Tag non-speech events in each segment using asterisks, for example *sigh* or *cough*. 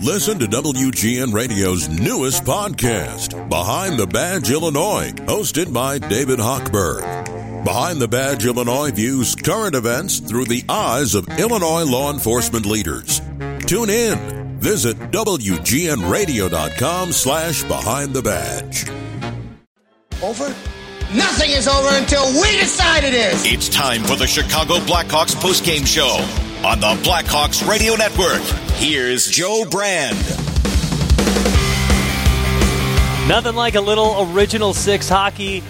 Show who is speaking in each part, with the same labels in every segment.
Speaker 1: Listen to WGN Radio's newest podcast, Behind the Badge Illinois, hosted by David Hochberg. Behind the Badge Illinois views current events through the eyes of Illinois law enforcement leaders. Tune in. Visit WGNRadio.com slash Behind the Badge.
Speaker 2: Over? Nothing is over until we decide it is.
Speaker 3: It's time for the Chicago Blackhawks postgame show on the Blackhawks Radio Network. Here's Joe Brand.
Speaker 4: Nothing like a little original six hockey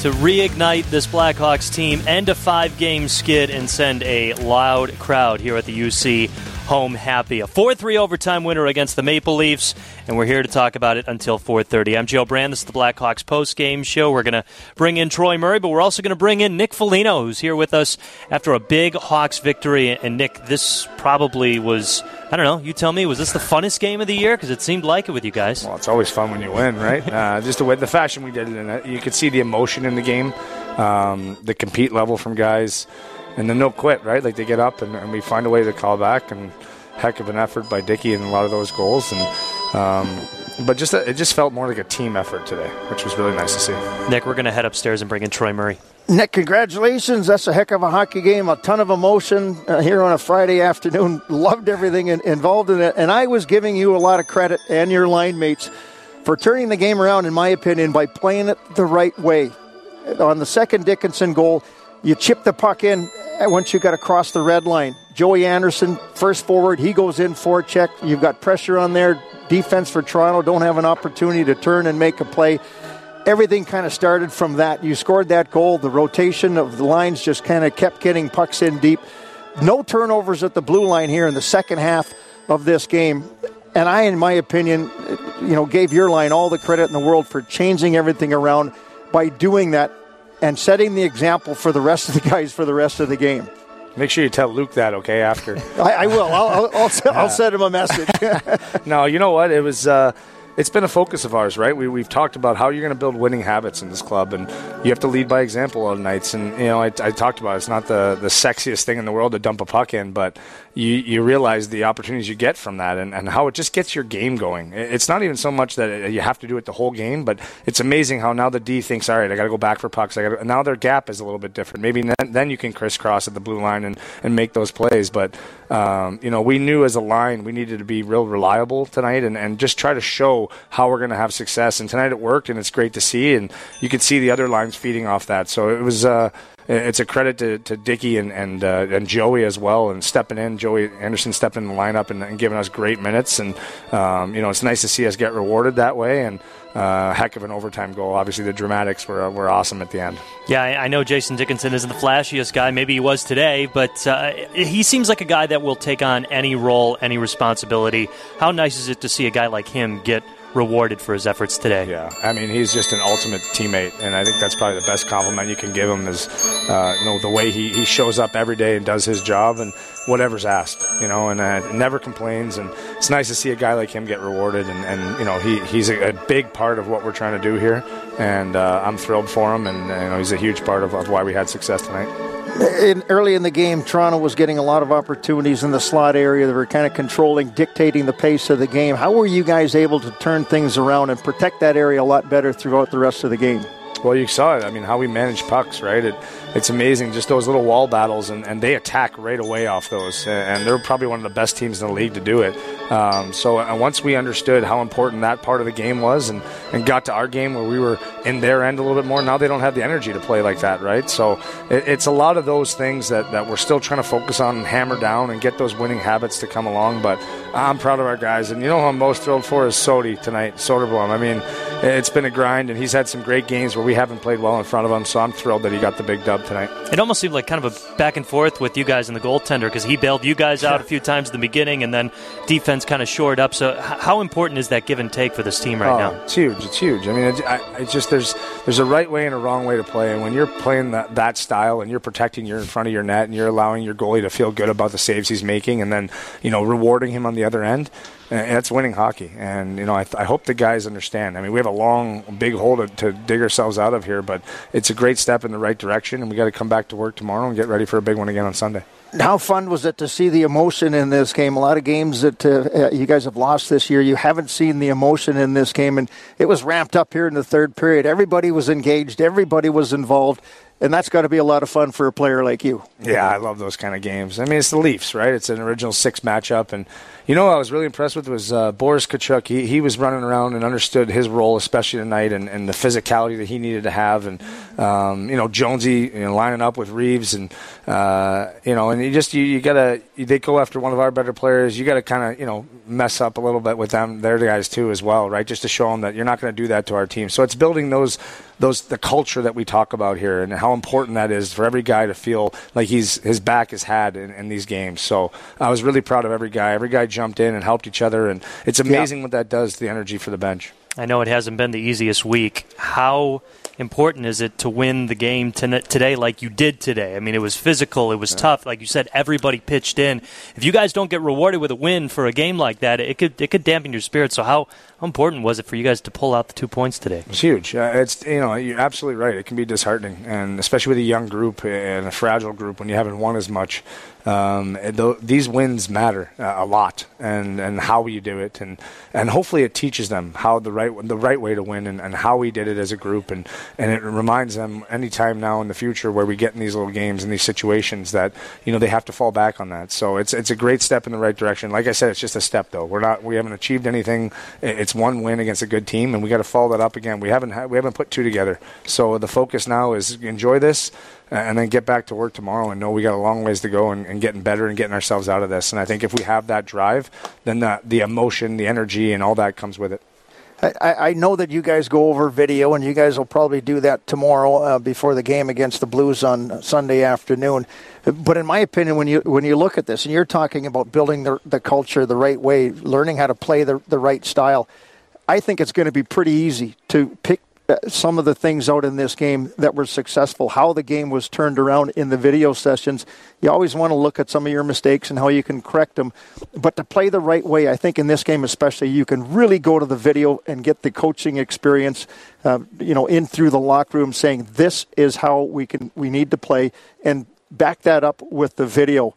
Speaker 4: to reignite this Blackhawks team, end a five game skid, and send a loud crowd here at the UC home happy. A 4-3 overtime winner against the Maple Leafs, and we're here to talk about it until 4:30. I'm Joe Brand. This is the Blackhawks post-game show. We're going to bring in Troy Murray, but we're also going to bring in Nick Foligno, who's here with us after a big Hawks victory. And Nick, this probably was I don't know. You tell me, was this the funnest game of the year? Because it seemed like it with you guys.
Speaker 5: Well, it's always fun when you win, right? *laughs* uh, just the way the fashion we did it in, you could see the emotion in the game, um, the compete level from guys and then they'll quit, right? Like they get up and, and, we find a way to call back, and heck of an effort by Dickey and a lot of those goals, and um, but just it just felt more like a team effort today, which was really nice to see.
Speaker 4: Nick, we're going to head upstairs and bring in Troy Murray.
Speaker 6: Nick, congratulations! That's a heck of a hockey game. A ton of emotion uh, here on a Friday afternoon. *laughs* Loved everything in, involved in it, and I was giving you a lot of credit and your line mates for turning the game around, in my opinion, by playing it the right way. On the second Dickinson goal, you chip the puck in uh, once you got across the red line. Joey Anderson, first forward, he goes in for a check. You've got pressure on there. Defense for Toronto don't have an opportunity to turn and make a play. Everything kind of started from that. You scored that goal. The rotation of the lines just kind of kept getting pucks in deep. No turnovers at the blue line here in the second half of this game. And I, in my opinion, uh, you know, gave your line all the credit in the world for changing everything around by doing that and setting the example for the rest of the guys for the rest of the game.
Speaker 5: Make sure you tell Luke that, okay? After *laughs*
Speaker 6: I, I, will, I'll, I'll, I'll, I'll, *laughs* send him a message. *laughs*
Speaker 5: no, you know what? It was. Uh, it's been a focus of ours, right? We, we've talked about how you're going to build winning habits in this club, and you have to lead by example on nights. And you know, I, I talked about it. it's not the the sexiest thing in the world to dump a puck in, but you you realize the opportunities you get from that, and, and how it just gets your game going. It's not even so much that you have to do it the whole game, but it's amazing how now the D thinks, all right, I got to go back for pucks. I got now their gap is a little bit different. Maybe then, then you can crisscross at the blue line and and make those plays, but um, you know, we knew as a line we needed to be real reliable tonight and, and just try to show how we're going to have success. And tonight it worked, and it's great to see. And you could see the other lines feeding off that. So it was. Uh, it's a credit to, to Dickey and and, uh, and Joey as well, and stepping in. Joey Anderson stepping in the lineup and, and giving us great minutes, and um, you know it's nice to see us get rewarded that way. And uh, heck of an overtime goal. Obviously, the dramatics were were awesome at the end.
Speaker 4: Yeah, I, I know Jason Dickinson isn't the flashiest guy. Maybe he was today, but uh, he seems like a guy that will take on any role, any responsibility. How nice is it to see a guy like him get rewarded for his efforts today.
Speaker 5: Yeah, I mean he's just an ultimate teammate, and I think that's probably the best compliment you can give him is uh, you know the way he, he shows up every day and does his job and whatever's asked, you know, and uh, never complains. And it's nice to see a guy like him get rewarded, and, and you know he, he's a, a big part of what we're trying to do here, and uh, I'm thrilled for him, and you know he's a huge part of, of why we had success tonight
Speaker 6: in, early in the game, Toronto was getting a lot of opportunities in the slot area. They were kind of controlling, dictating the pace of the game. How were you guys able to turn things around and protect that area a lot better throughout the rest of the game?
Speaker 5: Well, you saw it. I mean, how we manage pucks, right? It, it's amazing, just those little wall battles, and, and they attack right away off those. And they're probably one of the best teams in the league to do it. Um, so and once we understood how important that part of the game was and, and got to our game where we were in their end a little bit more, now they don't have the energy to play like that, right? So it, it's a lot of those things that, that we're still trying to focus on and hammer down and get those winning habits to come along. But I'm proud of our guys. And you know who I'm most thrilled for is Sodi tonight, Soderblom. I mean, it's been a grind, and he's had some great games where we haven't played well in front of him, so I'm thrilled that he got the big dub tonight.
Speaker 4: It almost seemed like kind of a back and forth with you guys and the goaltender because he bailed you guys out a few times in the beginning, and then defense kind of shored up. So, how important is that give and take for this team right
Speaker 5: oh,
Speaker 4: now?
Speaker 5: It's huge. It's huge. I mean, it, I, it's just there's there's a right way and a wrong way to play, and when you're playing that, that style and you're protecting your in front of your net and you're allowing your goalie to feel good about the saves he's making, and then you know rewarding him on the other end, that's winning hockey. And you know, I, I, hope the guys understand. I mean, we have a long, big hole to, to, dig ourselves out of here, but it's a great step in the right direction, and we got to come back to work tomorrow and get ready for a big one again on Sunday.
Speaker 6: how fun was it to see the emotion in this game? A lot of games that uh, you guys have lost this year, you haven't seen the emotion in this game, and it was ramped up here in the third period. Everybody was engaged, everybody was involved, and that's got to be a lot of fun for a player like you.
Speaker 5: Yeah, I love those kind of games. I mean, it's the Leafs, right? It's an original six matchup, and you know, I was really impressed with was uh, Boris Katchouk. He he was running around and understood his role, especially tonight, and, and the physicality that he needed to have, and um, you know, Jonesy you know, lining up with Reaves, and uh, you know, and you just you, you gotta they go after one of our better players. You got to kind of you know mess up a little bit with them. They're the guys too as well, right? Just to show them that you're not going to do that to our team. So it's building those those the culture that we talk about here and how important that is for every guy to feel like he's his back is had in, in these games. So I was really proud of every guy. Every guy jumped in and helped each other, and it's amazing yeah. what that does to the energy for the bench.
Speaker 4: I know it hasn't been the easiest week. How important is it to win the game today like you did today? I mean, it was physical, it was yeah. tough. Like you said, everybody pitched in. If you guys don't get rewarded with a win for a game like that, it could it could dampen your spirits. So how how important was it for you guys to pull out the two points today?
Speaker 5: It's huge. Uh, it's you know you're absolutely right. It can be disheartening, and especially with a young group and a fragile group when you haven't won as much. Um, th- these wins matter uh, a lot, and, and how you do it, and, and hopefully it teaches them how the right the right way to win, and, and how we did it as a group, and, and it reminds them anytime now in the future where we get in these little games and these situations that you know they have to fall back on that. So it's it's a great step in the right direction. Like I said, it's just a step though. We're not we haven't achieved anything. It's one win against a good team, and we got to follow that up again. We haven't ha- we haven't put two together, so the focus now is enjoy this, and then get back to work tomorrow and know we got a long ways to go and, and, getting better and getting ourselves out of this. And I think if we have that drive, then the the emotion, the energy, and all that comes with it.
Speaker 6: I, I, know that you guys go over video, and you guys will probably do that tomorrow uh, before the game against the Blues on Sunday afternoon. But in my opinion, when you when you look at this, and you're talking about building the, the culture the right way, learning how to play the, the right style, I think it's going to be pretty easy to pick some of the things out in this game that were successful, how the game was turned around in the video sessions. You always want to look at some of your mistakes and how you can correct them. But to play the right way, I think in this game especially, you can really go to the video and get the coaching experience, uh, you know, in through the locker room saying this is how we can we need to play and back that up with the video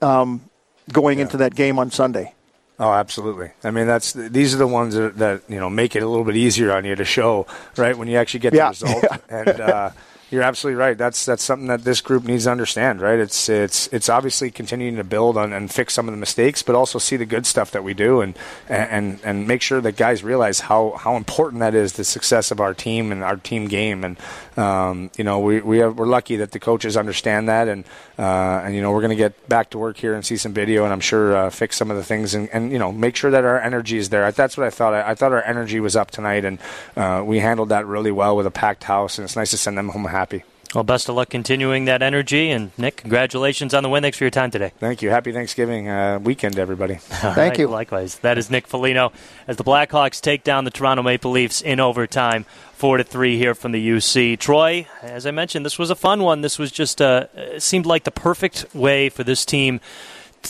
Speaker 6: um, going yeah. into that game on Sunday.
Speaker 5: Oh, absolutely. I mean, that's these are the ones that, that, you know make it a little bit easier on you to show, right? When you actually get the yeah. result, *laughs* and uh, you're absolutely right. That's that's something that this group needs to understand, right? It's it's it's obviously continuing to build on and fix some of the mistakes, but also see the good stuff that we do, and and and make sure that guys realize how how important that is the success of our team and our team game. And um, you know, we we have, we're lucky that the coaches understand that, and uh, and you know, we're going to get back to work here and see some video, and I'm sure uh, fix some of the things, and, and you know, make sure that our energy is there. That's what I thought. I, I thought our energy was up tonight, and uh, we handled that really well with a packed house, and it's nice to send them home happy happy.
Speaker 4: Well, best of luck continuing that energy. And Nick, congratulations on the win. Thanks for your time today.
Speaker 5: Thank you. Happy Thanksgiving uh, weekend, everybody. *laughs*
Speaker 6: Thank right, you.
Speaker 4: Likewise. That is Nick Foligno as the Blackhawks take down the Toronto Maple Leafs in overtime, four to three here from the UC. Troy, as I mentioned, this was a fun one. This was just uh, seemed like the perfect way for this team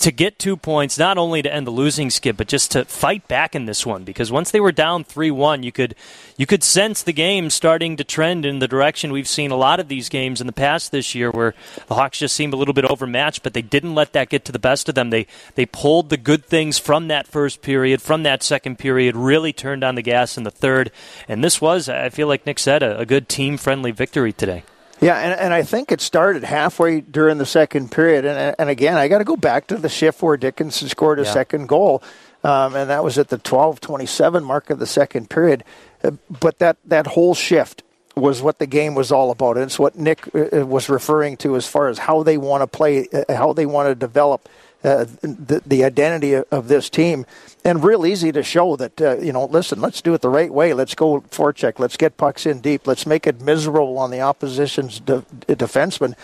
Speaker 4: to get two points, not only to end the losing skid, but just to fight back in this one. Because once they were down three one, you could you could sense the game starting to trend in the direction we've seen a lot of these games in the past this year, where the Hawks just seemed a little bit overmatched, but they didn't let that get to the best of them. They they pulled the good things from that first period, from that second period, really turned on the gas in the third, and this was, I feel like Nick said, a, a good team friendly victory today.
Speaker 6: Yeah, and, and I think it started halfway during the second period. And, and again, I got to go back to the shift where Dickinson scored a yeah. second goal, um, and that was at the 12 27 mark of the second period. Uh, but that, that whole shift was what the game was all about. And it's what Nick uh, uh, was referring to as far as how they want to play, how they want to develop uh, the, the identity of this team. And real easy to show that uh, you know listen let's do it the right way. Let's go forecheck. Let's get pucks in deep. Let's make it miserable on the opposition's de- defenseman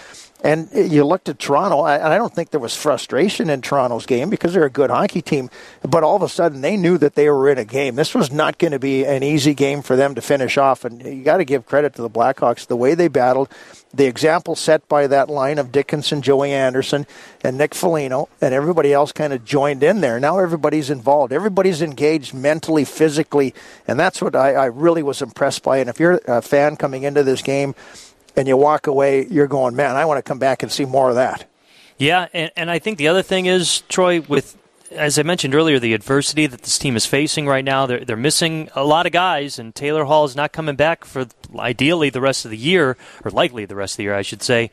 Speaker 6: and you looked at Toronto, and I don't think there was frustration in Toronto's game because they're a good hockey team. But all of a sudden, they knew that they were in a game. This was not going to be an easy game for them to finish off. And you got to give credit to the Blackhawks the way they battled, the example set by that line of Dickinson, Joey Anderson, and Nick Foligno, and everybody else kind of joined in there. Now everybody's involved. Everybody's engaged mentally, physically, and that's what I, I really was impressed by. And if you're a fan coming into this game, and you walk away, you're going, man, I want to come back and see more of that.
Speaker 4: Yeah, and, and I think the other thing is, Troy, with as I mentioned earlier, the adversity that this team is facing right now, they're, they're missing a lot of guys, and Taylor Hall is not coming back for ideally the rest of the year, or likely the rest of the year, I should say.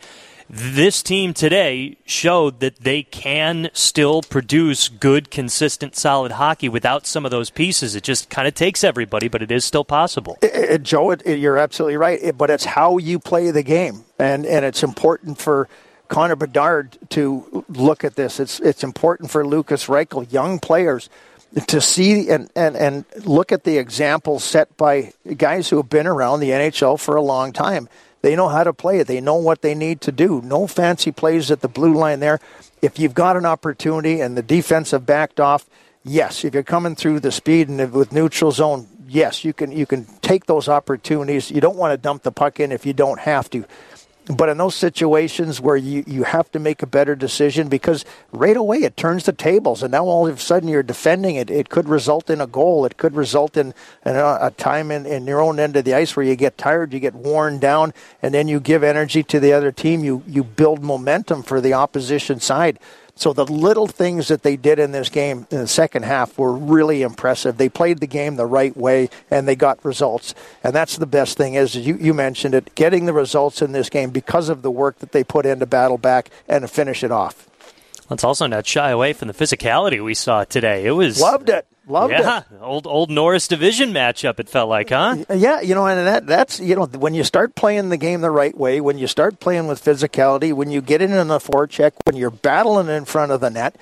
Speaker 4: This team today showed that they can still produce good, consistent, solid hockey without some of those pieces. It just kind of takes everybody, but it is still possible.
Speaker 6: It, it, Joe, it, you're absolutely right. but it's how you play the game, and and it's important for Connor Bedard to look at this. It's it's important for Lukas Reichel, young players, to see and, and, and look at the examples set by guys who have been around the NHL for a long time. They know how to play it. They know what they need to do. No fancy plays at the blue line there. If you've got an opportunity and the defense have backed off, yes. If you're coming through the speed and with neutral zone, yes, you can you can take those opportunities. You don't want to dump the puck in if you don't have to. But in those situations where you, you have to make a better decision because right away it turns the tables and now all of a sudden you're defending it, it could result in a goal. It could result in, in a, a, time in, in your own end of the ice where you get tired, you get worn down, and then you give energy to the other team. You, you build momentum for the opposition side. So the little things that they did in this game in the second half were really impressive. They played the game the right way and they got results. And that's the best thing is you, you mentioned it, getting the results in this game because of the work that they put into battle back and to finish it off.
Speaker 4: Let's also not shy away from the physicality we saw today. It was
Speaker 6: loved it. Loved
Speaker 4: yeah,
Speaker 6: it.
Speaker 4: old old Norris division matchup. It felt like, huh?
Speaker 6: Yeah, you know, and that that's you know when you start playing the game the right way, when you start playing with physicality, when you get in on the forecheck, when you're battling in front of the net,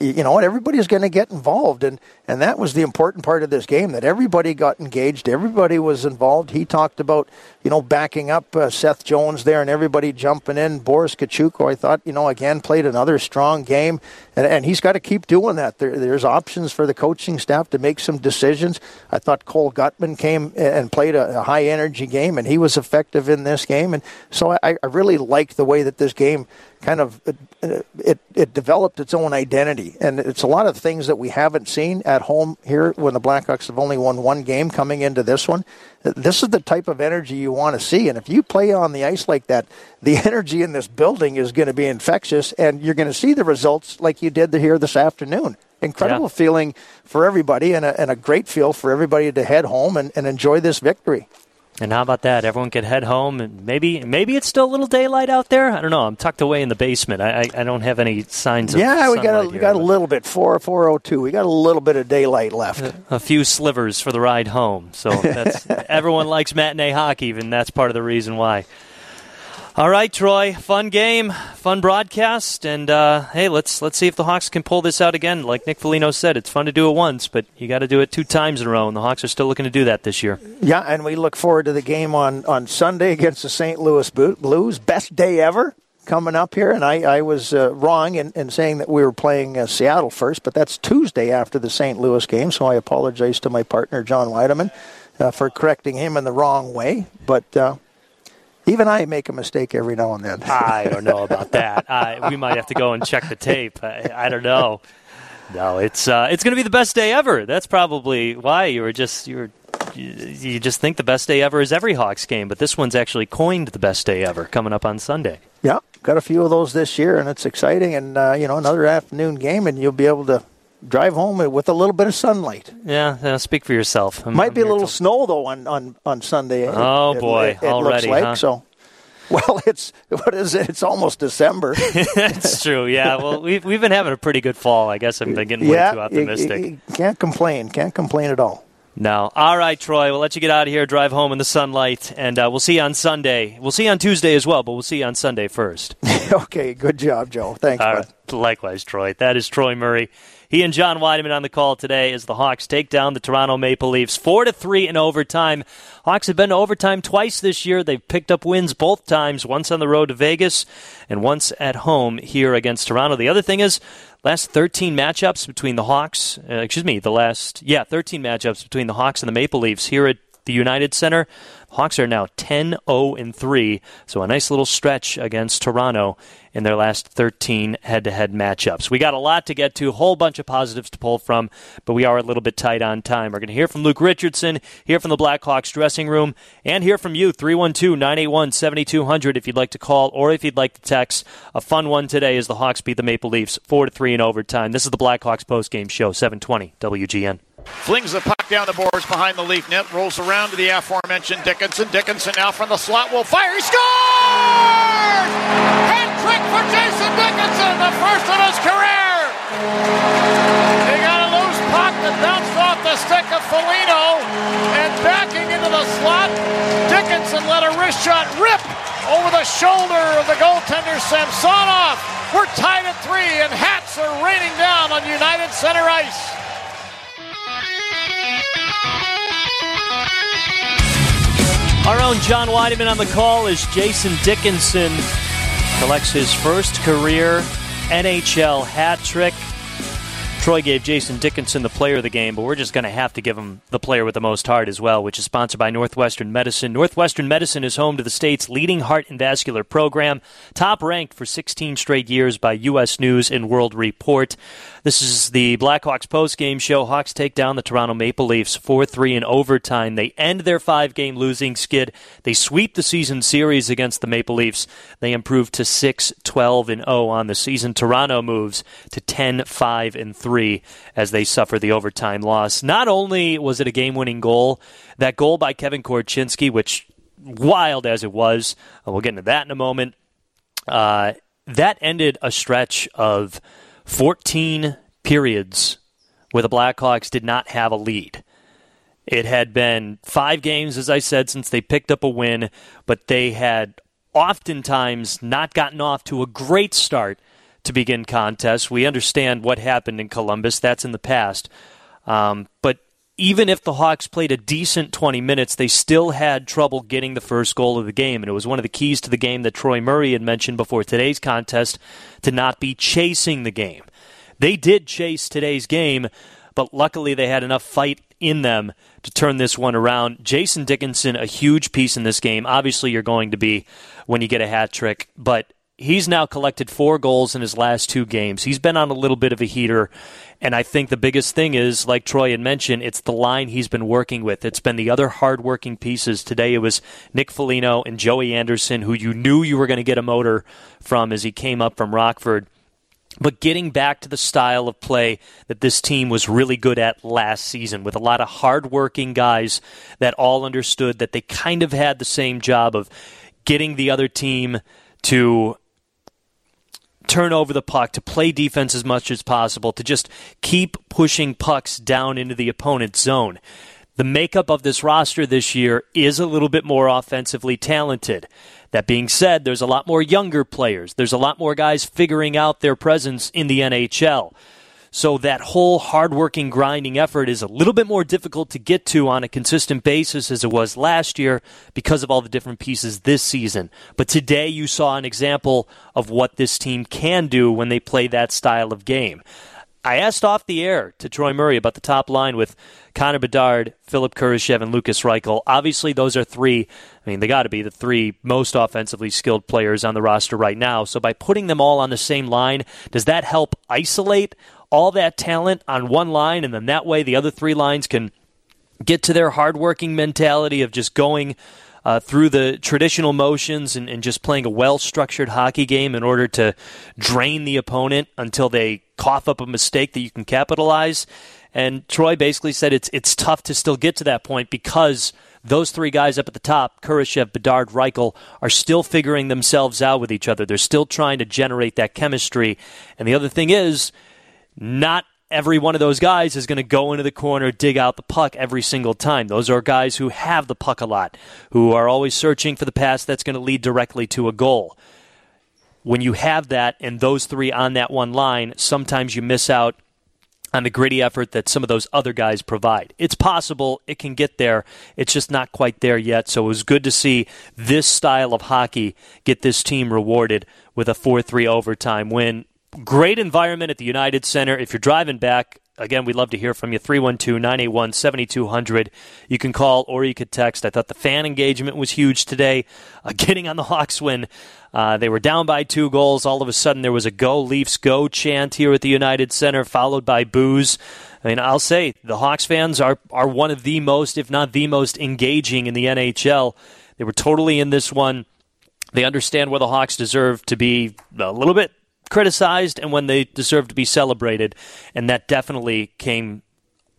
Speaker 6: you know what? Everybody's going to get involved, and and that was the important part of this game that everybody got engaged, everybody was involved. He talked about you know backing up uh, Seth Jones there, and everybody jumping in. Boris Katchoukko, I thought you know again played another strong game, and, and he's got to keep doing that. There, there's options for the coaching staff to make some decisions. I thought Cole Guttman came and played a, a high energy game, and he was effective in this game, and so I, I really like the way that this game kind of it, it, it, developed its own identity and it's a lot of things that we haven't seen at home here when the blackhawks have only won one game coming into this one this is the type of energy you want to see and if you play on the ice like that the *laughs* energy in this building is going to be infectious and you're going to see the results like you did here this afternoon incredible yeah. feeling for everybody and a, and a great feel for everybody to head home and, and enjoy this victory
Speaker 4: and how about that? Everyone can head home, and maybe maybe it's still a little daylight out there. I don't know. I'm tucked away in the basement. I I, I don't have any signs of
Speaker 6: yeah. We got
Speaker 4: a,
Speaker 6: we got a little bit four four oh two. We got a little bit of daylight left.
Speaker 4: A, a few slivers for the ride home. So *laughs* that's everyone likes matinee hockey, and that's part of the reason why. All right, Troy. Fun game, fun broadcast, and uh, hey, let's let's see if the Hawks can pull this out again. Like Nick Foligno said, it's fun to do it once, but you got to do it two times in a row, and the Hawks are still looking to do that this year.
Speaker 6: Yeah, and we look forward to the game on on Sunday against the St. Louis Blues. Best day ever coming up here, and I, I was uh, wrong in, in saying that we were playing uh, Seattle first, but that's Tuesday after the St. Louis game, so I apologize to my partner John Wiedeman uh, for correcting him in the wrong way, but uh, even I make a mistake every now and then. *laughs*
Speaker 4: I don't know about that. I, we might have to go and check the tape. I, I don't know. No, it's uh, it's going to be the best day ever. That's probably why you were just you were you just think the best day ever is every Hawks game, but this one's actually coined the best day ever coming up on Sunday.
Speaker 6: Yeah, got a few of those this year, and it's exciting. And uh, you know, another afternoon game, and you'll be able to drive home with a little bit of sunlight.
Speaker 4: Yeah, yeah speak for yourself.
Speaker 6: I'm, Might I'm be a little snow though on on on Sunday.
Speaker 4: Oh it, boy, it, it already,
Speaker 6: looks like
Speaker 4: huh?
Speaker 6: so. Well, *laughs* it's what is it? It's almost December. *laughs*
Speaker 4: That's true. Yeah. Well, we've we've been having a pretty good fall. I guess I've been getting
Speaker 6: yeah,
Speaker 4: way too optimistic. You, you
Speaker 6: can't complain. Can't complain at all.
Speaker 4: No. All right, Troy. We'll let you get out of here, drive home in the sunlight, and uh, we'll see you on Sunday. We'll see you on Tuesday as well, but we'll see you on Sunday first. *laughs* *laughs*
Speaker 6: okay. Good job, Joe. Thanks. Uh,
Speaker 4: likewise, Troy. That is Troy Murray. He and John Wiedeman on the call today as the Hawks take down the Toronto Maple Leafs four to three in overtime. Hawks have been to overtime twice this year. They've picked up wins both times, once on the road to Vegas and once at home here against Toronto. The other thing is, last 13 matchups between the Hawks, uh, excuse me, the last, yeah, 13 matchups between the Hawks and the Maple Leafs here at the United Center. Hawks are now 10 0 and 3, so a nice little stretch against Toronto in their last 13 head to head matchups. We got a lot to get to, a whole bunch of positives to pull from, but we are a little bit tight on time. We're going to hear from Luke Richardson, hear from the Blackhawks dressing room, and hear from you 312 981 7200 if you'd like to call or if you'd like to text. A fun one today is the Hawks beat the Maple Leafs 4 3 in overtime. This is the Blackhawks postgame show, 720 WGN.
Speaker 7: Flings the puck down the boards behind the Leaf net, rolls around to the aforementioned Dickinson. Dickinson now from the slot will fire. He scores! Hat trick for Jason Dickinson, the first of his career. They got a loose puck that bounced off the stick of Foligno, and backing into the slot, Dickinson let a wrist shot rip over the shoulder of the goaltender Samsonov. We're tied at three, and hats are raining down on United Center ice.
Speaker 4: Our own John Wiedeman on the call is Jason Dickinson collects his first career NHL hat trick. Troy gave Jason Dickinson the player of the game, but we're just going to have to give him the player with the most heart as well, which is sponsored by Northwestern Medicine. Northwestern Medicine is home to the state's leading heart and vascular program, top ranked for 16 straight years by U.S. News and World Report. This is the Blackhawks post-game show. Hawks take down the Toronto Maple Leafs 4-3 in overtime. They end their five-game losing skid. They sweep the season series against the Maple Leafs. They improve to 6-12 and 0 on the season. Toronto moves to 10-5 and 3 as they suffer the overtime loss. Not only was it a game-winning goal, that goal by Kevin Korchinski, which wild as it was, we'll get into that in a moment. Uh, that ended a stretch of 14 periods where the Blackhawks did not have a lead. It had been five games, as I said, since they picked up a win, but they had oftentimes not gotten off to a great start to begin contests. We understand what happened in Columbus, that's in the past. Um, but even if the Hawks played a decent 20 minutes, they still had trouble getting the first goal of the game. And it was one of the keys to the game that Troy Murray had mentioned before today's contest to not be chasing the game. They did chase today's game, but luckily they had enough fight in them to turn this one around. Jason Dickinson, a huge piece in this game. Obviously, you're going to be when you get a hat trick, but he's now collected four goals in his last two games. He's been on a little bit of a heater, and I think the biggest thing is, like Troy had mentioned, it's the line he's been working with. It's been the other hardworking pieces. Today it was Nick Foligno and Joey Anderson, who you knew you were going to get a motor from as he came up from Rockford. But getting back to the style of play that this team was really good at last season, with a lot of hardworking guys that all understood that they kind of had the same job of getting the other team to turn over the puck, to play defense as much as possible, to just keep pushing pucks down into the opponent's zone. The makeup of this roster this year is a little bit more offensively talented. That being said, there's a lot more younger players. There's a lot more guys figuring out their presence in the NHL. So that whole hardworking, grinding effort is a little bit more difficult to get to on a consistent basis as it was last year because of all the different pieces this season. But today you saw an example of what this team can do when they play that style of game. I asked off the air to Troy Murray about the top line with Connor Bedard, Philipp Kurashev, and Lukas Reichel. Obviously, those are three, I mean, they got to be the three most offensively skilled players on the roster right now. So by putting them all on the same line, does that help isolate all that talent on one line, and then that way the other three lines can get to their hardworking mentality of just going uh, through the traditional motions and, and just playing a well structured hockey game in order to drain the opponent until they cough up a mistake that you can capitalize. And Troy basically said it's it's tough to still get to that point because those three guys up at the top, Kurashev, Bedard, Reichel, are still figuring themselves out with each other. They're still trying to generate that chemistry. And the other thing is, not every one of those guys is going to go into the corner, dig out the puck every single time. Those are guys who have the puck a lot, who are always searching for the pass that's going to lead directly to a goal. When you have that and those three on that one line, sometimes you miss out on the gritty effort that some of those other guys provide. It's possible it can get there. It's just not quite there yet. So it was good to see this style of hockey get this team rewarded with a 4 3 overtime win great environment at the United Center. If you're driving back, again, we'd love to hear from you. 312 981 7200. You can call or you could text. I thought the fan engagement was huge today. Uh, *laughs* getting on the Hawks win. Uh, they were down by two goals. All of a sudden, there was a go, Leafs go chant here at the United Center, followed by boos. I mean, I'll say the Hawks fans are, are one of the most, if not the most, engaging in the NHL. They were totally in this one. They understand where the Hawks deserve to be a little bit criticized and when they deserve to be celebrated. And that definitely came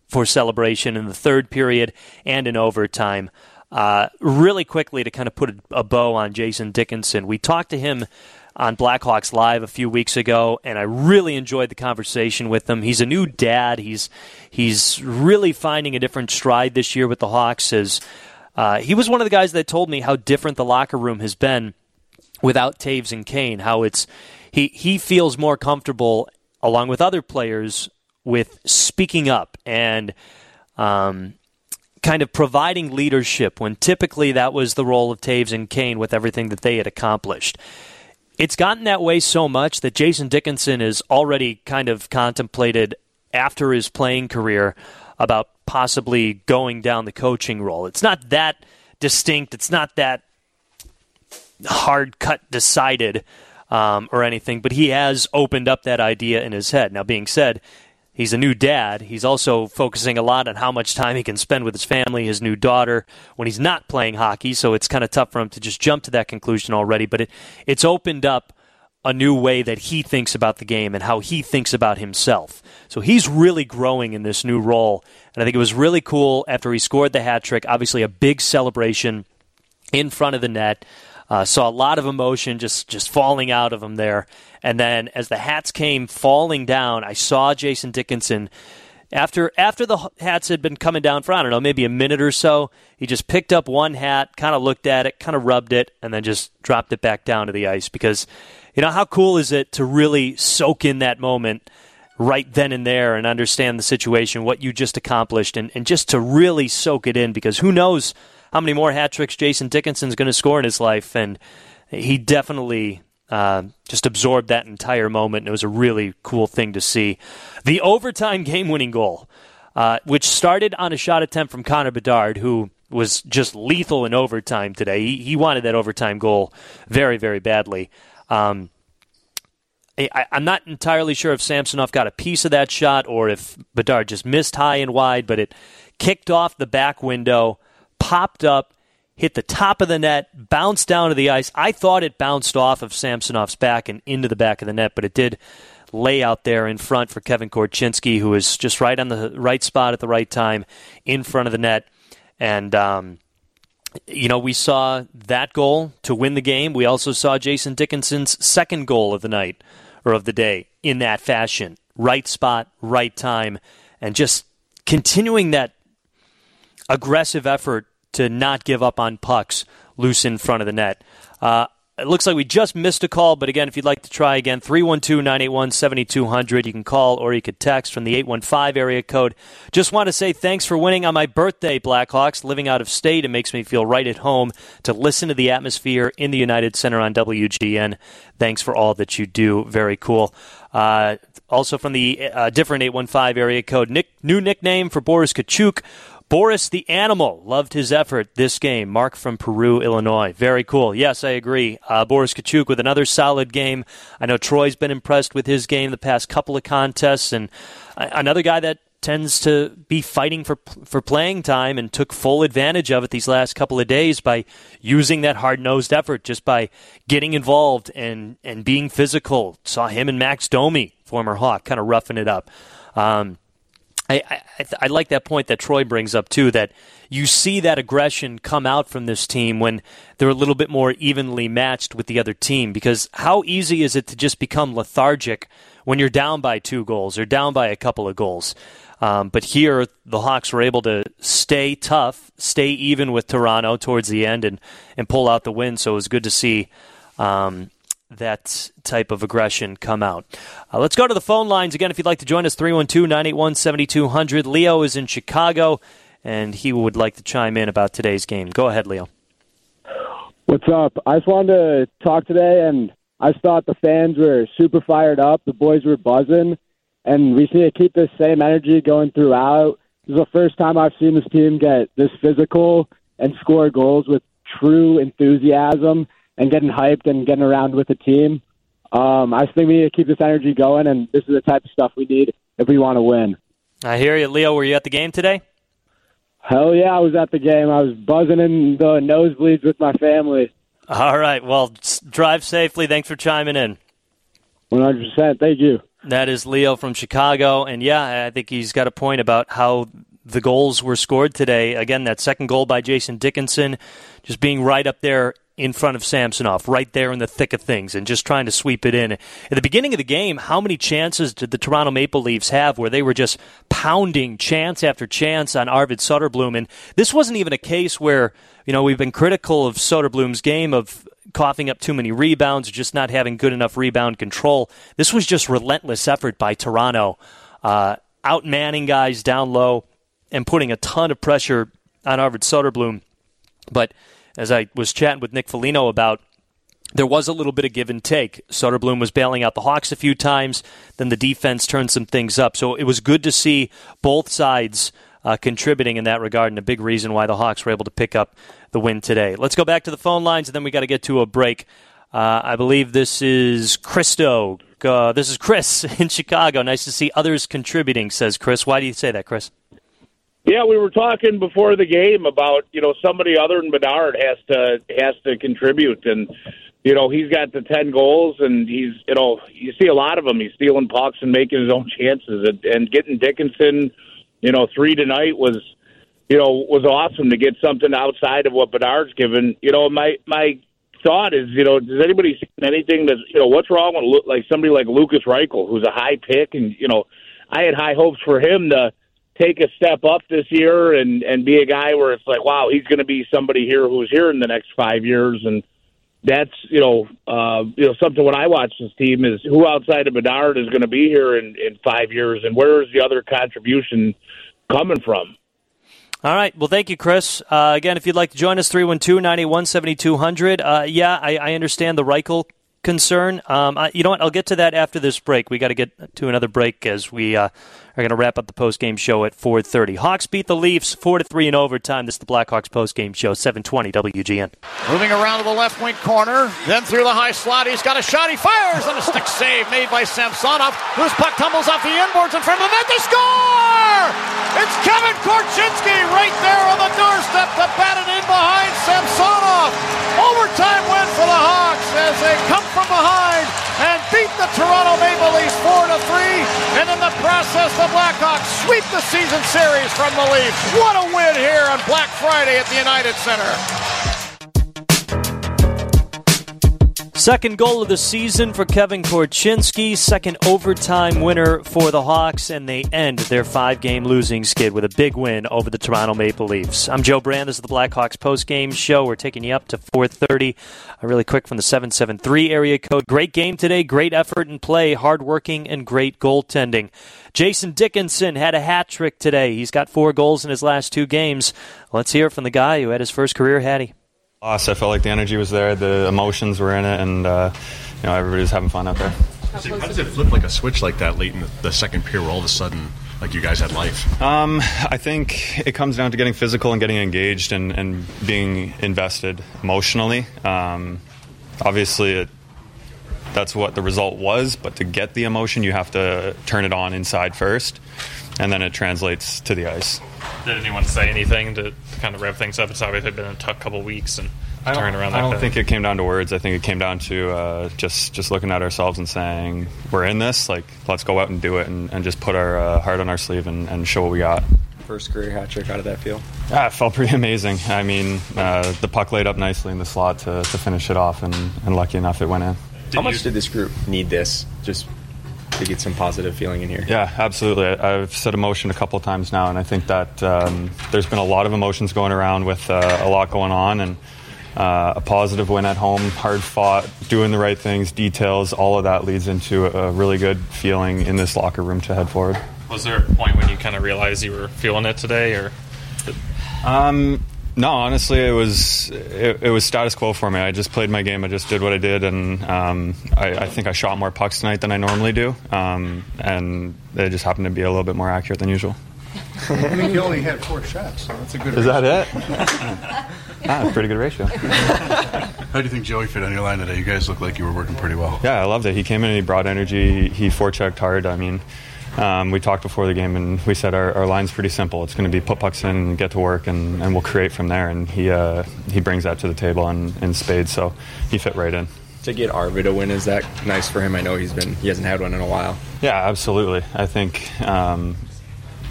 Speaker 4: for celebration in the third period and in overtime. Uh, really quickly to kind of put a, bow on Jason Dickinson, we talked to him on Blackhawks Live a few weeks ago, and I really enjoyed the conversation with him. He's a new dad. He's he's really finding a different stride this year with the Hawks. As uh, he was one of the guys that told me how different the locker room has been without Toews and Kane. How it's he he feels more comfortable along with other players with speaking up and um, kind of providing leadership when typically that was the role of Toews and Kane with everything that they had accomplished. It's gotten that way so much that Jason Dickinson is already kind of contemplated after his playing career about possibly going down the coaching role. It's not that distinct. It's not that hard cut decided um, or anything, but he has opened up that idea in his head. Now, being said, he's a new dad. He's also focusing a lot on how much time he can spend with his family, his new daughter, when he's not playing hockey. So it's kind of tough for him to just jump to that conclusion already. But it, it's opened up a new way that he thinks about the game and how he thinks about himself. So he's really growing in this new role. And I think it was really cool after he scored the hat trick. Obviously, a big celebration in front of the net. Uh, saw a lot of emotion just just falling out of him there. And then as the hats came falling down, I saw Jason Dickinson. After after the hats had been coming down for I don't know maybe a minute or so, he just picked up one hat, kind of looked at it, kind of rubbed it, and then just dropped it back down to the ice. Because you know how cool is it to really soak in that moment right then and there and understand the situation, what you just accomplished, and, and just to really soak it in. Because who knows how many more hat tricks Jason Dickinson's going to score in his life, and he definitely uh, just absorbed that entire moment. And it was a really cool thing to see. The overtime game-winning goal, uh, which started on a shot attempt from Connor Bedard, who was just lethal in overtime today. He, he wanted that overtime goal very, very badly. Um, I, am not entirely sure if Samsonov got a piece of that shot or if Bedard just missed high and wide, but it kicked off the back window popped up, hit the top of the net, bounced down to the ice. I thought it bounced off of Samsonov's back and into the back of the net, but it did lay out there in front for Kevin Korchinski, who was just right on the right spot at the right time in front of the net. And, um, you know, we saw that goal to win the game. We also saw Jason Dickinson's second goal of the night or of the day in that fashion. Right spot, right time, and just continuing that aggressive effort to not give up on pucks loose in front of the net. Uh, it looks like we just missed a call, but again, if you'd like to try again, 312 981 7200. You can call or you could text from the 815 area code. Just want to say thanks for winning on my birthday, Blackhawks. Living out of state, it makes me feel right at home to listen to the atmosphere in the United Center on WGN. Thanks for all that you do. Very cool. Uh, also from the uh, different 815 area code, Nick, new nickname for Boris Katchouk. Boris the Animal loved his effort this game. Mark from Peru, Illinois. Very cool. Yes, I agree. Uh, Boris Katchouk with another solid game. I know Troy's been impressed with his game the past couple of contests, and another guy that tends to be fighting for for playing time and took full advantage of it these last couple of days by using that hard nosed effort, just by getting involved and and being physical. Saw him and Max Domi, former Hawk, kind of roughing it up. Um, I, I, I, like that point that Troy brings up too. That you see that aggression come out from this team when they're a little bit more evenly matched with the other team. Because how easy is it to just become lethargic when you're down by two goals or down by a couple of goals? Um, but here, the Hawks were able to stay tough, stay even with Toronto towards the end, and and pull out the win. So it was good to see um, that type of aggression come out. Uh, let's go to the phone lines again. If you'd like to join us, 312 981 7200. Leo is in Chicago, and he would like to chime in about today's game. Go ahead, Leo.
Speaker 8: What's up? I just wanted to talk today, and I thought the fans were super fired up. The boys were buzzing. and we need to keep this same energy going throughout. This is the first time I've seen this team get this physical and score goals with true enthusiasm and getting hyped and getting around with the team. Um, I just think we need to keep this energy going, and this is the type of stuff we need if we want to win.
Speaker 4: I hear you, Leo. Were you at the game today?
Speaker 8: Hell yeah, I was at the game. I was buzzing in the nosebleeds with my family.
Speaker 4: All right. Well, drive safely. Thanks for chiming in.
Speaker 8: 100%. Thank you.
Speaker 4: That is Leo from Chicago. And yeah, I think he's got a point about how the goals were scored today. Again, that second goal by Jason Dickinson, just being right up there in front of Samsonov, right there in the thick of things, and just trying to sweep it in. At the beginning of the game, how many chances did the Toronto Maple Leafs have where they were just pounding chance after chance on Arvid Soderblom? And this wasn't even a case where, you know, we've been critical of Soderblom's game of coughing up too many rebounds or just not having good enough rebound control. This was just relentless effort by Toronto, uh, outmanning guys down low and putting a ton of pressure on Arvid Soderblom. But as I was chatting with Nick Foligno about, there was a little bit of give and take. Soderblom was bailing out the Hawks a few times, then the defense turned some things up. So it was good to see both sides uh, contributing in that regard, and a big reason why the Hawks were able to pick up the win today. Let's go back to the phone lines, and then we got to get to a break. Uh, I believe this is Christo. Uh, this is Chris *laughs* in Chicago. Nice to see others contributing, says Chris. Why do you say that, Chris?
Speaker 9: Yeah, we were talking before the game about you know somebody other than Bedard has to has to contribute, and you know he's got the ten goals, and he's you know you see a lot of them. He's stealing pucks and making his own chances, and, and getting Dickinson, you know, three tonight was you know was awesome to get something outside of what Bedard's given. You know, my my thought is, you know, does anybody see anything that you know what's wrong with like somebody like Lukas Reichel, who's a high pick, and you know, I had high hopes for him to take a step up this year and and be a guy where it's like, wow, he's going to be somebody here who's here in the next five years, and that's you know uh, you know something when I watch this team is who outside of Bedard is going to be here in in five years, and where is the other contribution coming from?
Speaker 4: All right. Well, thank you, Chris. Uh, again, if you'd like to join us, 312 981 7200. Uh, yeah, I, I understand the Reichel concern. Um, I, you know what? I'll get to that after this break. We got to get to another break as we uh, are going to wrap up the post game show at 4:30. Hawks beat the Leafs four to three in overtime. This is the Blackhawks post game show, 720 WGN.
Speaker 7: Moving around to the left wing corner, then through the high slot. He's got a shot. He fires and a stick save made by Samsonov. Whose puck tumbles off the inboards in front of the net. They score! It's Kevin Korchinski right there on the doorstep to bat it in behind Samsonov. Overtime win for the Hawks as they come from behind the Toronto Maple Leafs 4 to 3. And in the process, the Blackhawks sweep the season series from the Leafs. What a win here on Black Friday at the United Center.
Speaker 4: Second goal of the season for Kevin Korchinski, second overtime winner for the Hawks, and they end their five game losing skid with a big win over the Toronto Maple Leafs. I'm Joe Brand. This is the Blackhawks post game show. We're taking you up to 4:30. Uh, really quick from the 773 area code. Great game today. Great effort and play. Hardworking and great goaltending. Jason Dickinson had a hat trick today. He's got four goals in his last two games. Let's hear from the guy who had his first career hattie.
Speaker 10: I felt like the energy was there, the emotions were in it, and uh, you know everybody was having fun out there.
Speaker 11: So how does it flip like a switch like that late in the, the second period? All of a sudden, like you guys had life.
Speaker 10: Um, I think it comes down to getting physical and getting engaged and, and being invested emotionally. Um, obviously, it, that's what the result was, but to get the emotion, you have to turn it on inside first, and then it translates to the ice.
Speaker 12: Did anyone say anything to kind of rev things up? It's obviously been a tough couple weeks and turn around. That.
Speaker 10: I don't
Speaker 12: like
Speaker 10: think it came down to words. I think it came down to uh, just just looking at ourselves and saying we're in this. Like let's go out and do it and, and just put our uh, heart on our sleeve and, and, show what we got.
Speaker 13: First career hat trick. How did that feel?
Speaker 10: Yeah, it felt pretty *laughs* amazing. I mean, uh, the puck laid up nicely in the slot to, to finish it off, and, and lucky enough it went in.
Speaker 13: How much did this group need this? Just to get some positive feeling in here.
Speaker 10: Yeah, absolutely. I've said emotion a couple of times now, and I think that um, there's been a lot of emotions going around with uh, a lot going on, and uh, a positive win at home, hard fought, doing the right things, details, all of that leads into a really good feeling in this locker room to head forward.
Speaker 12: Was there a point when you kind of realized you were feeling it today, or?
Speaker 10: Um, No, honestly, it was it, it, was status quo for me. I just played my game. I just did what I did, and um, I, I, think I shot more pucks tonight than I normally do, um, and they just happened to be a little bit more accurate than usual.
Speaker 14: I think you only had four shots, so that's a good.
Speaker 10: Is
Speaker 14: ratio.
Speaker 10: that it? *laughs* ah, pretty good ratio. *laughs*
Speaker 14: How do you think Joey fit on your line today? You guys look like you were working pretty well.
Speaker 10: Yeah, I loved it. He came in and he brought energy. He forechecked hard. I mean. Um, we talked before the game and we said our, our line's pretty simple. It's going to be put pucks in, get to work, and, and we'll create from there. And he uh, he brings that to the table in, in spades, so he fit right in.
Speaker 13: To get Arvid a win is that nice for him? I know he's been he hasn't had one in a while.
Speaker 10: Yeah, absolutely. I think um,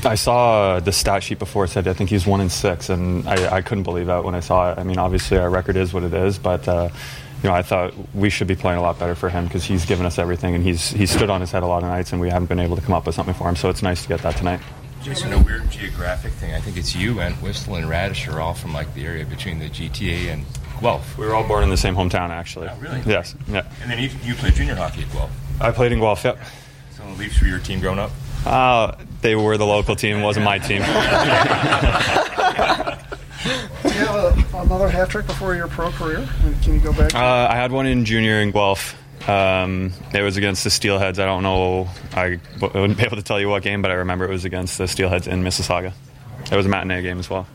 Speaker 10: I saw the stat sheet before. It said I think he's one in six, and I, I, couldn't believe that when I saw it. I mean, obviously our record is what it is, but uh, you know, I thought we should be playing a lot better for him because he's given us everything, and he's he's stood on his head a lot of nights, and we haven't been able to come up with something for him. So it's nice to get that tonight.
Speaker 15: Jason, a weird geographic thing. I think it's you and Whistle and Raddysh are all from like the area between the GTA and Guelph.
Speaker 10: We were all born in the same hometown, actually.
Speaker 15: Oh, really?
Speaker 10: Yes. Yeah.
Speaker 15: And then you, you played junior hockey at Guelph.
Speaker 10: I played in Guelph. Yep.
Speaker 15: So the Leafs were your team growing up.
Speaker 10: Uh, they were the local team. It wasn't my team. *laughs* *laughs*
Speaker 14: Do you have a, another hat trick before your pro career? Can you go back?
Speaker 10: Uh, I had one in junior in Guelph. Um, it was against the Steelheads. I don't know. I wouldn't be able to tell you what game, but I remember it was against the Steelheads in Mississauga. It was a matinee game as well.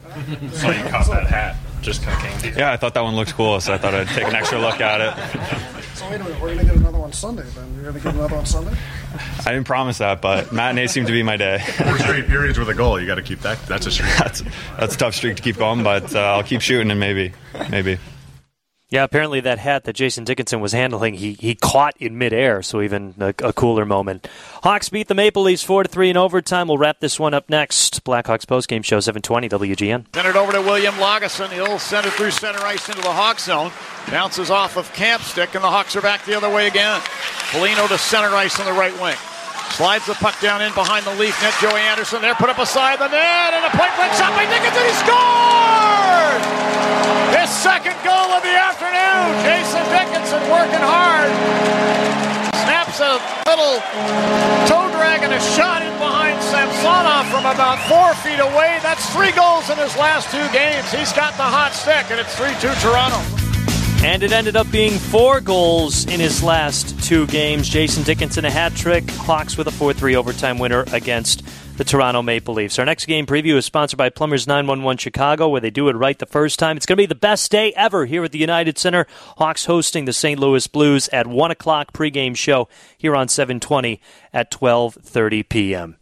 Speaker 12: so *laughs* you caught that hat. Just kind of came.
Speaker 10: Yeah, I thought that one looked cool, so I thought I'd take an extra look at it. *laughs*
Speaker 14: So wait a minute, we're going to get another one Sunday. Then you're going to get another one Sunday. *laughs*
Speaker 10: I didn't promise that, but matinee seemed to be my day. *laughs*
Speaker 11: Four straight periods with a goal. You got to keep that. That's a streak. *laughs*
Speaker 10: that's, that's a tough streak to keep going, but uh, I'll keep shooting and maybe, maybe.
Speaker 4: Yeah, apparently that hat that Jason Dickinson was handling, he, he caught in midair, so even a, a cooler moment. Hawks beat the Maple Leafs 4 to 3 in overtime. We'll wrap this one up next. Blackhawks postgame show 720 WGN.
Speaker 7: Send it over to William Lagesson. He'll send it through center ice into the Hawk zone. Bounces off of Campstick, and the Hawks are back the other way again. Foligno to center ice on the right wing. Slides the puck down in behind the Leaf net. Joey Anderson there, put up aside the net, and a point blank shot by Dickinson. He scores! His second goal of the afternoon. Jason Dickinson working hard. Snaps a little toe drag and a shot in behind Samsonov from about four feet away. That's three goals in his last two games. He's got the hot stick, and it's 3 2 Toronto.
Speaker 4: And it ended up being four goals in his last two games. Jason Dickinson a hat trick. Hawks with a 4 3 overtime winner against the Toronto Maple Leafs. Our next game preview is sponsored by Plumbers 911 Chicago, where they do it right the first time. It's going to be the best day ever here at the United Center. Hawks hosting the St. Louis Blues at 1 o'clock pregame show here on 720 at 12.30 p.m.